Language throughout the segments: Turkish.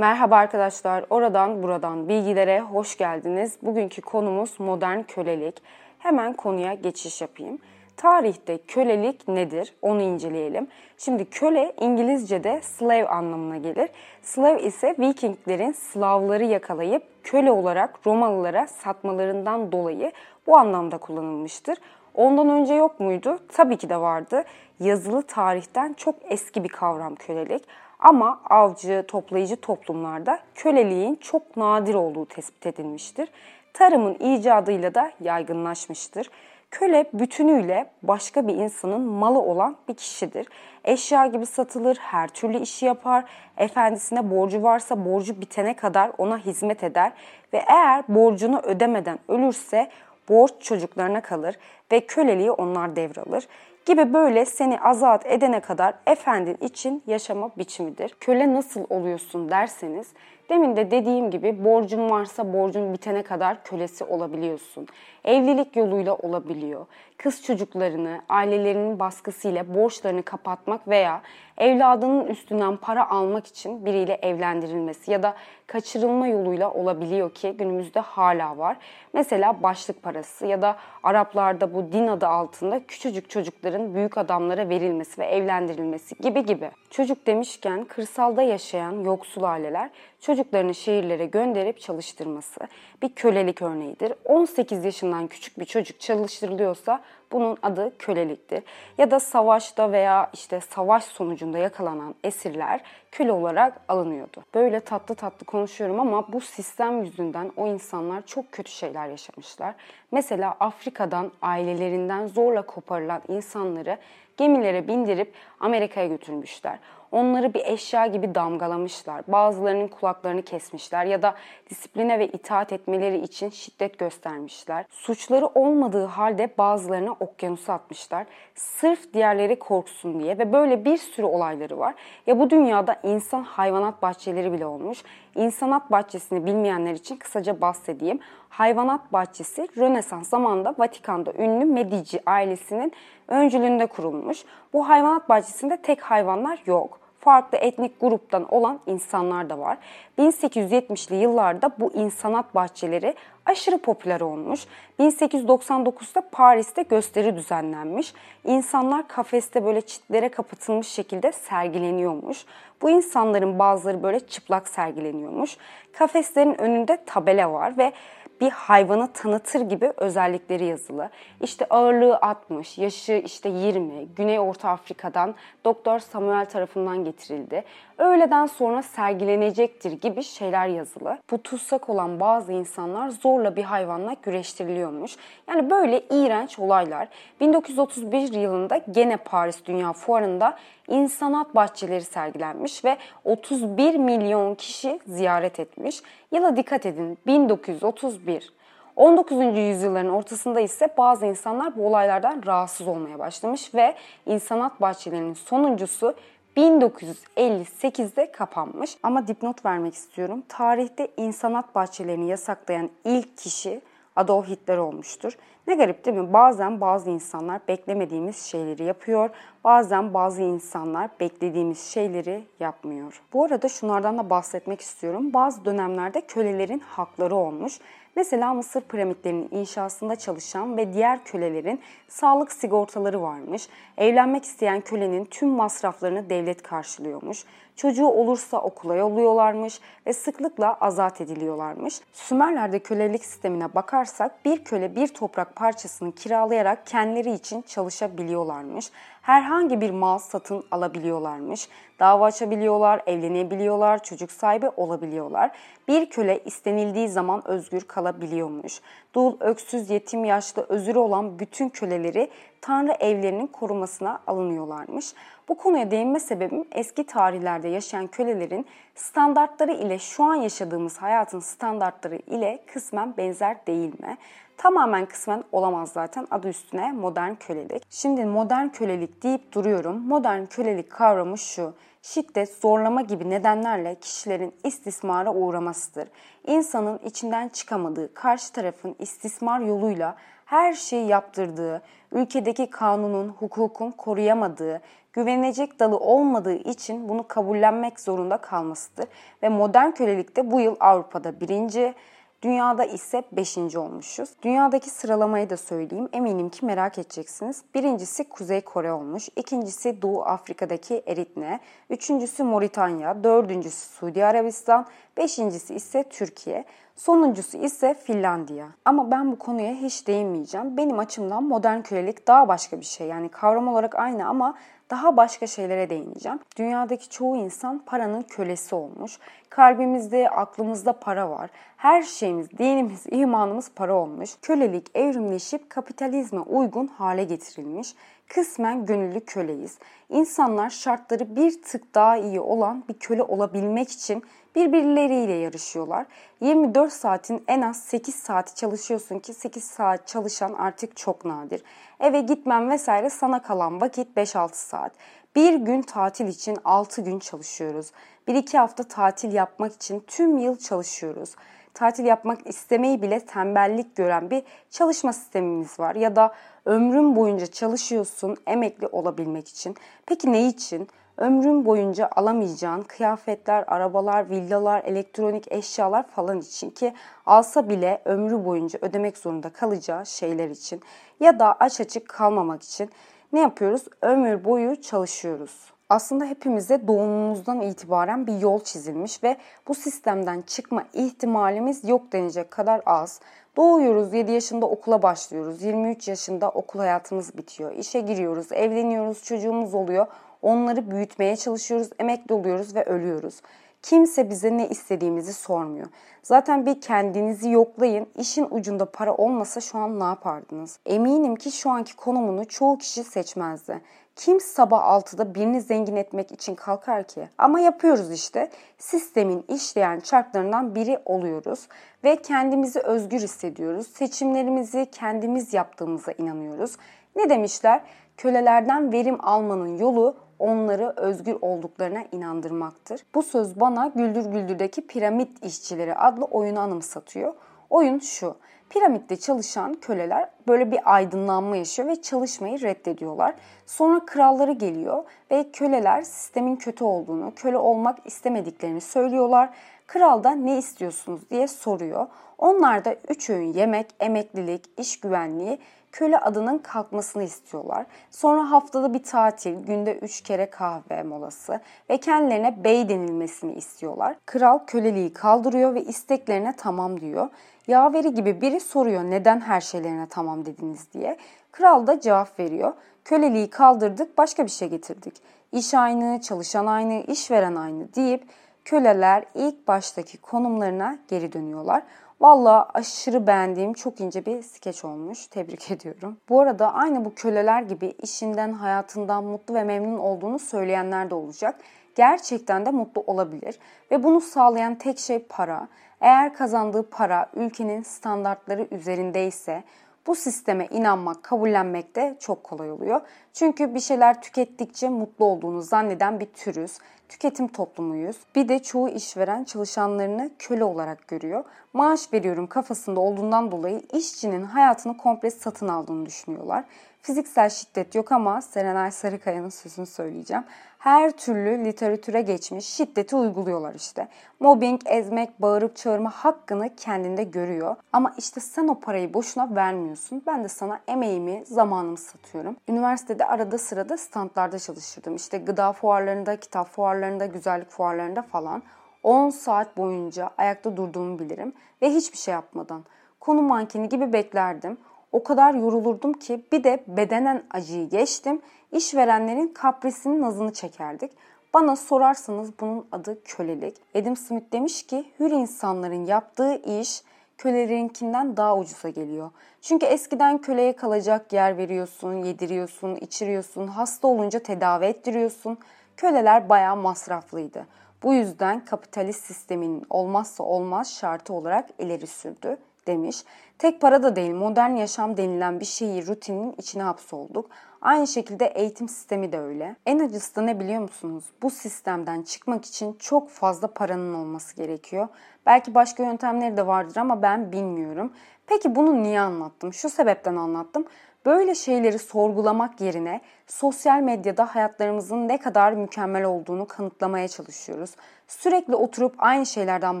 Merhaba arkadaşlar, oradan buradan bilgilere hoş geldiniz. Bugünkü konumuz modern kölelik. Hemen konuya geçiş yapayım. Tarihte kölelik nedir? Onu inceleyelim. Şimdi köle İngilizce'de slave anlamına gelir. Slave ise Vikinglerin Slavları yakalayıp köle olarak Romalılara satmalarından dolayı bu anlamda kullanılmıştır. Ondan önce yok muydu? Tabii ki de vardı. Yazılı tarihten çok eski bir kavram kölelik. Ama avcı, toplayıcı toplumlarda köleliğin çok nadir olduğu tespit edilmiştir. Tarımın icadıyla da yaygınlaşmıştır. Köle bütünüyle başka bir insanın malı olan bir kişidir. Eşya gibi satılır, her türlü işi yapar, efendisine borcu varsa borcu bitene kadar ona hizmet eder ve eğer borcunu ödemeden ölürse borç çocuklarına kalır ve köleliği onlar devralır gibi böyle seni azat edene kadar efendin için yaşama biçimidir. Köle nasıl oluyorsun derseniz demin de dediğim gibi borcun varsa borcun bitene kadar kölesi olabiliyorsun. Evlilik yoluyla olabiliyor. Kız çocuklarını ailelerinin baskısıyla borçlarını kapatmak veya evladının üstünden para almak için biriyle evlendirilmesi ya da kaçırılma yoluyla olabiliyor ki günümüzde hala var. Mesela başlık parası ya da Araplarda bu din adı altında küçücük çocukların büyük adamlara verilmesi ve evlendirilmesi gibi gibi. Çocuk demişken kırsalda yaşayan yoksul aileler çocuklarını şehirlere gönderip çalıştırması bir kölelik örneğidir. 18 yaşından küçük bir çocuk çalıştırılıyorsa bunun adı köleliktir. Ya da savaşta veya işte savaş sonucunda yakalanan esirler köle olarak alınıyordu. Böyle tatlı tatlı konuşuyorum ama bu sistem yüzünden o insanlar çok kötü şeyler yaşamışlar. Mesela Afrika'dan ailelerinden zorla koparılan insanları gemilere bindirip Amerika'ya götürmüşler. Onları bir eşya gibi damgalamışlar. Bazılarının kulaklarını kesmişler ya da disipline ve itaat etmeleri için şiddet göstermişler. Suçları olmadığı halde bazılarına okyanusa atmışlar. Sırf diğerleri korksun diye ve böyle bir sürü olayları var. Ya bu dünyada insan hayvanat bahçeleri bile olmuş. İnsanat bahçesini bilmeyenler için kısaca bahsedeyim. Hayvanat bahçesi Rönesans zamanında Vatikan'da ünlü Medici ailesinin öncülüğünde kurulmuş. Bu hayvanat bahçesinde tek hayvanlar yok farklı etnik gruptan olan insanlar da var. 1870'li yıllarda bu insanat bahçeleri aşırı popüler olmuş. 1899'da Paris'te gösteri düzenlenmiş. İnsanlar kafeste böyle çitlere kapatılmış şekilde sergileniyormuş. Bu insanların bazıları böyle çıplak sergileniyormuş. Kafeslerin önünde tabela var ve bir hayvanı tanıtır gibi özellikleri yazılı. İşte ağırlığı 60, yaşı işte 20, Güney Orta Afrika'dan Doktor Samuel tarafından getirildi. Öğleden sonra sergilenecektir gibi şeyler yazılı. Bu tutsak olan bazı insanlar zorla bir hayvanla güreştiriliyormuş. Yani böyle iğrenç olaylar. 1931 yılında gene Paris Dünya Fuarı'nda insanat bahçeleri sergilenmiş ve 31 milyon kişi ziyaret etmiş. Yıla dikkat edin 1931. 19. yüzyılların ortasında ise bazı insanlar bu olaylardan rahatsız olmaya başlamış ve insanat bahçelerinin sonuncusu 1958'de kapanmış. Ama dipnot vermek istiyorum. Tarihte insanat bahçelerini yasaklayan ilk kişi Adolf Hitler olmuştur. Ne garip değil mi? Bazen bazı insanlar beklemediğimiz şeyleri yapıyor, bazen bazı insanlar beklediğimiz şeyleri yapmıyor. Bu arada şunlardan da bahsetmek istiyorum. Bazı dönemlerde kölelerin hakları olmuş. Mesela Mısır piramitlerinin inşasında çalışan ve diğer kölelerin sağlık sigortaları varmış. Evlenmek isteyen kölenin tüm masraflarını devlet karşılıyormuş. Çocuğu olursa okula yolluyorlarmış ve sıklıkla azat ediliyorlarmış. Sümerler'de kölelik sistemine bakarsak bir köle bir toprak parçasını kiralayarak kendileri için çalışabiliyorlarmış. Herhangi bir mal satın alabiliyorlarmış. Dava açabiliyorlar, evlenebiliyorlar, çocuk sahibi olabiliyorlar. Bir köle istenildiği zaman özgür kalabiliyormuş. Dul, öksüz, yetim, yaşlı, özürü olan bütün köleleri Tanrı evlerinin korumasına alınıyorlarmış. Bu konuya değinme sebebim eski tarihlerde yaşayan kölelerin standartları ile şu an yaşadığımız hayatın standartları ile kısmen benzer değil mi? Tamamen kısmen olamaz zaten adı üstüne modern kölelik. Şimdi modern kölelik deyip duruyorum. Modern kölelik kavramı şu. Şiddet, zorlama gibi nedenlerle kişilerin istismara uğramasıdır. İnsanın içinden çıkamadığı karşı tarafın istismar yoluyla her şeyi yaptırdığı, ülkedeki kanunun, hukukun koruyamadığı, güvenecek dalı olmadığı için bunu kabullenmek zorunda kalmasıdır. Ve modern kölelikte bu yıl Avrupa'da birinci, Dünyada ise 5. olmuşuz. Dünyadaki sıralamayı da söyleyeyim. Eminim ki merak edeceksiniz. Birincisi Kuzey Kore olmuş. ikincisi Doğu Afrika'daki Eritne. Üçüncüsü Moritanya. Dördüncüsü Suudi Arabistan. Beşincisi ise Türkiye. Sonuncusu ise Finlandiya. Ama ben bu konuya hiç değinmeyeceğim. Benim açımdan modern kölelik daha başka bir şey. Yani kavram olarak aynı ama daha başka şeylere değineceğim. Dünyadaki çoğu insan paranın kölesi olmuş. Kalbimizde, aklımızda para var. Her şeyimiz, dinimiz, imanımız para olmuş. Kölelik evrimleşip kapitalizme uygun hale getirilmiş. Kısmen gönüllü köleyiz. İnsanlar şartları bir tık daha iyi olan bir köle olabilmek için birbirleriyle yarışıyorlar. 24 saatin en az 8 saati çalışıyorsun ki 8 saat çalışan artık çok nadir. Eve gitmem vesaire sana kalan vakit 5-6 saat. Bir gün tatil için 6 gün çalışıyoruz. 1-2 hafta tatil yapmak için tüm yıl çalışıyoruz. Tatil yapmak istemeyi bile tembellik gören bir çalışma sistemimiz var. Ya da ömrün boyunca çalışıyorsun emekli olabilmek için. Peki ne için? Ömrün boyunca alamayacağın kıyafetler, arabalar, villalar, elektronik eşyalar falan için ki alsa bile ömrü boyunca ödemek zorunda kalacağı şeyler için ya da aç açık kalmamak için ne yapıyoruz? Ömür boyu çalışıyoruz. Aslında hepimize doğumumuzdan itibaren bir yol çizilmiş ve bu sistemden çıkma ihtimalimiz yok denecek kadar az. Doğuyoruz, 7 yaşında okula başlıyoruz, 23 yaşında okul hayatımız bitiyor, işe giriyoruz, evleniyoruz, çocuğumuz oluyor. Onları büyütmeye çalışıyoruz, emekli oluyoruz ve ölüyoruz. Kimse bize ne istediğimizi sormuyor. Zaten bir kendinizi yoklayın. İşin ucunda para olmasa şu an ne yapardınız? Eminim ki şu anki konumunu çoğu kişi seçmezdi. Kim sabah 6'da birini zengin etmek için kalkar ki? Ama yapıyoruz işte. Sistemin işleyen çarklarından biri oluyoruz ve kendimizi özgür hissediyoruz. Seçimlerimizi kendimiz yaptığımıza inanıyoruz. Ne demişler? Kölelerden verim almanın yolu onları özgür olduklarına inandırmaktır. Bu söz bana Güldür Güldür'deki Piramit İşçileri adlı oyunu anımsatıyor. Oyun şu. Piramitte çalışan köleler böyle bir aydınlanma yaşıyor ve çalışmayı reddediyorlar. Sonra kralları geliyor ve köleler sistemin kötü olduğunu, köle olmak istemediklerini söylüyorlar. Kral da ne istiyorsunuz diye soruyor. Onlar da üç öğün yemek, emeklilik, iş güvenliği köle adının kalkmasını istiyorlar. Sonra haftada bir tatil, günde üç kere kahve molası ve kendilerine bey denilmesini istiyorlar. Kral köleliği kaldırıyor ve isteklerine tamam diyor. Yaveri gibi biri soruyor neden her şeylerine tamam dediniz diye. Kral da cevap veriyor. Köleliği kaldırdık başka bir şey getirdik. İş aynı, çalışan aynı, işveren aynı deyip köleler ilk baştaki konumlarına geri dönüyorlar. Valla aşırı beğendiğim çok ince bir skeç olmuş. Tebrik ediyorum. Bu arada aynı bu köleler gibi işinden, hayatından mutlu ve memnun olduğunu söyleyenler de olacak. Gerçekten de mutlu olabilir. Ve bunu sağlayan tek şey para. Eğer kazandığı para ülkenin standartları üzerindeyse bu sisteme inanmak, kabullenmek de çok kolay oluyor. Çünkü bir şeyler tükettikçe mutlu olduğunu zanneden bir türüz. Tüketim toplumuyuz. Bir de çoğu işveren çalışanlarını köle olarak görüyor. Maaş veriyorum kafasında olduğundan dolayı işçinin hayatını komple satın aldığını düşünüyorlar. Fiziksel şiddet yok ama Serenay Sarıkaya'nın sözünü söyleyeceğim. Her türlü literatüre geçmiş şiddeti uyguluyorlar işte. Mobbing, ezmek, bağırıp çağırma hakkını kendinde görüyor. Ama işte sen o parayı boşuna vermiyorsun. Ben de sana emeğimi, zamanımı satıyorum. Üniversitede arada sırada standlarda çalışırdım. İşte gıda fuarlarında, kitap fuarlarında, güzellik fuarlarında falan. 10 saat boyunca ayakta durduğumu bilirim ve hiçbir şey yapmadan. Konu mankeni gibi beklerdim. O kadar yorulurdum ki bir de bedenen acıyı geçtim. İşverenlerin kaprisinin nazını çekerdik. Bana sorarsanız bunun adı kölelik. Adam Smith demiş ki hür insanların yaptığı iş kölelerinkinden daha ucuza geliyor. Çünkü eskiden köleye kalacak yer veriyorsun, yediriyorsun, içiriyorsun, hasta olunca tedavi ettiriyorsun. Köleler bayağı masraflıydı. Bu yüzden kapitalist sistemin olmazsa olmaz şartı olarak ileri sürdü demiş. Tek para da değil modern yaşam denilen bir şeyi rutinin içine hapsolduk. Aynı şekilde eğitim sistemi de öyle. En acısı da ne biliyor musunuz? Bu sistemden çıkmak için çok fazla paranın olması gerekiyor. Belki başka yöntemleri de vardır ama ben bilmiyorum. Peki bunu niye anlattım? Şu sebepten anlattım. Böyle şeyleri sorgulamak yerine sosyal medyada hayatlarımızın ne kadar mükemmel olduğunu kanıtlamaya çalışıyoruz. Sürekli oturup aynı şeylerden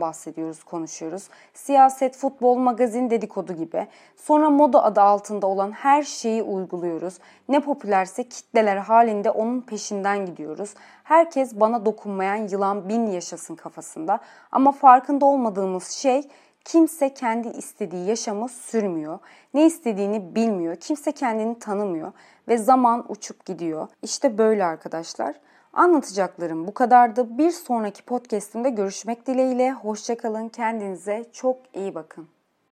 bahsediyoruz, konuşuyoruz. Siyaset, futbol, magazin, dedikodu gibi. Sonra moda adı altında olan her şeyi uyguluyoruz. Ne popülerse kitleler halinde onun peşinden gidiyoruz. Herkes bana dokunmayan yılan bin yaşasın kafasında. Ama farkında olmadığımız şey Kimse kendi istediği yaşamı sürmüyor. Ne istediğini bilmiyor. Kimse kendini tanımıyor ve zaman uçup gidiyor. İşte böyle arkadaşlar. Anlatacaklarım bu kadardı. Bir sonraki podcast'imde görüşmek dileğiyle. Hoşçakalın. Kendinize çok iyi bakın.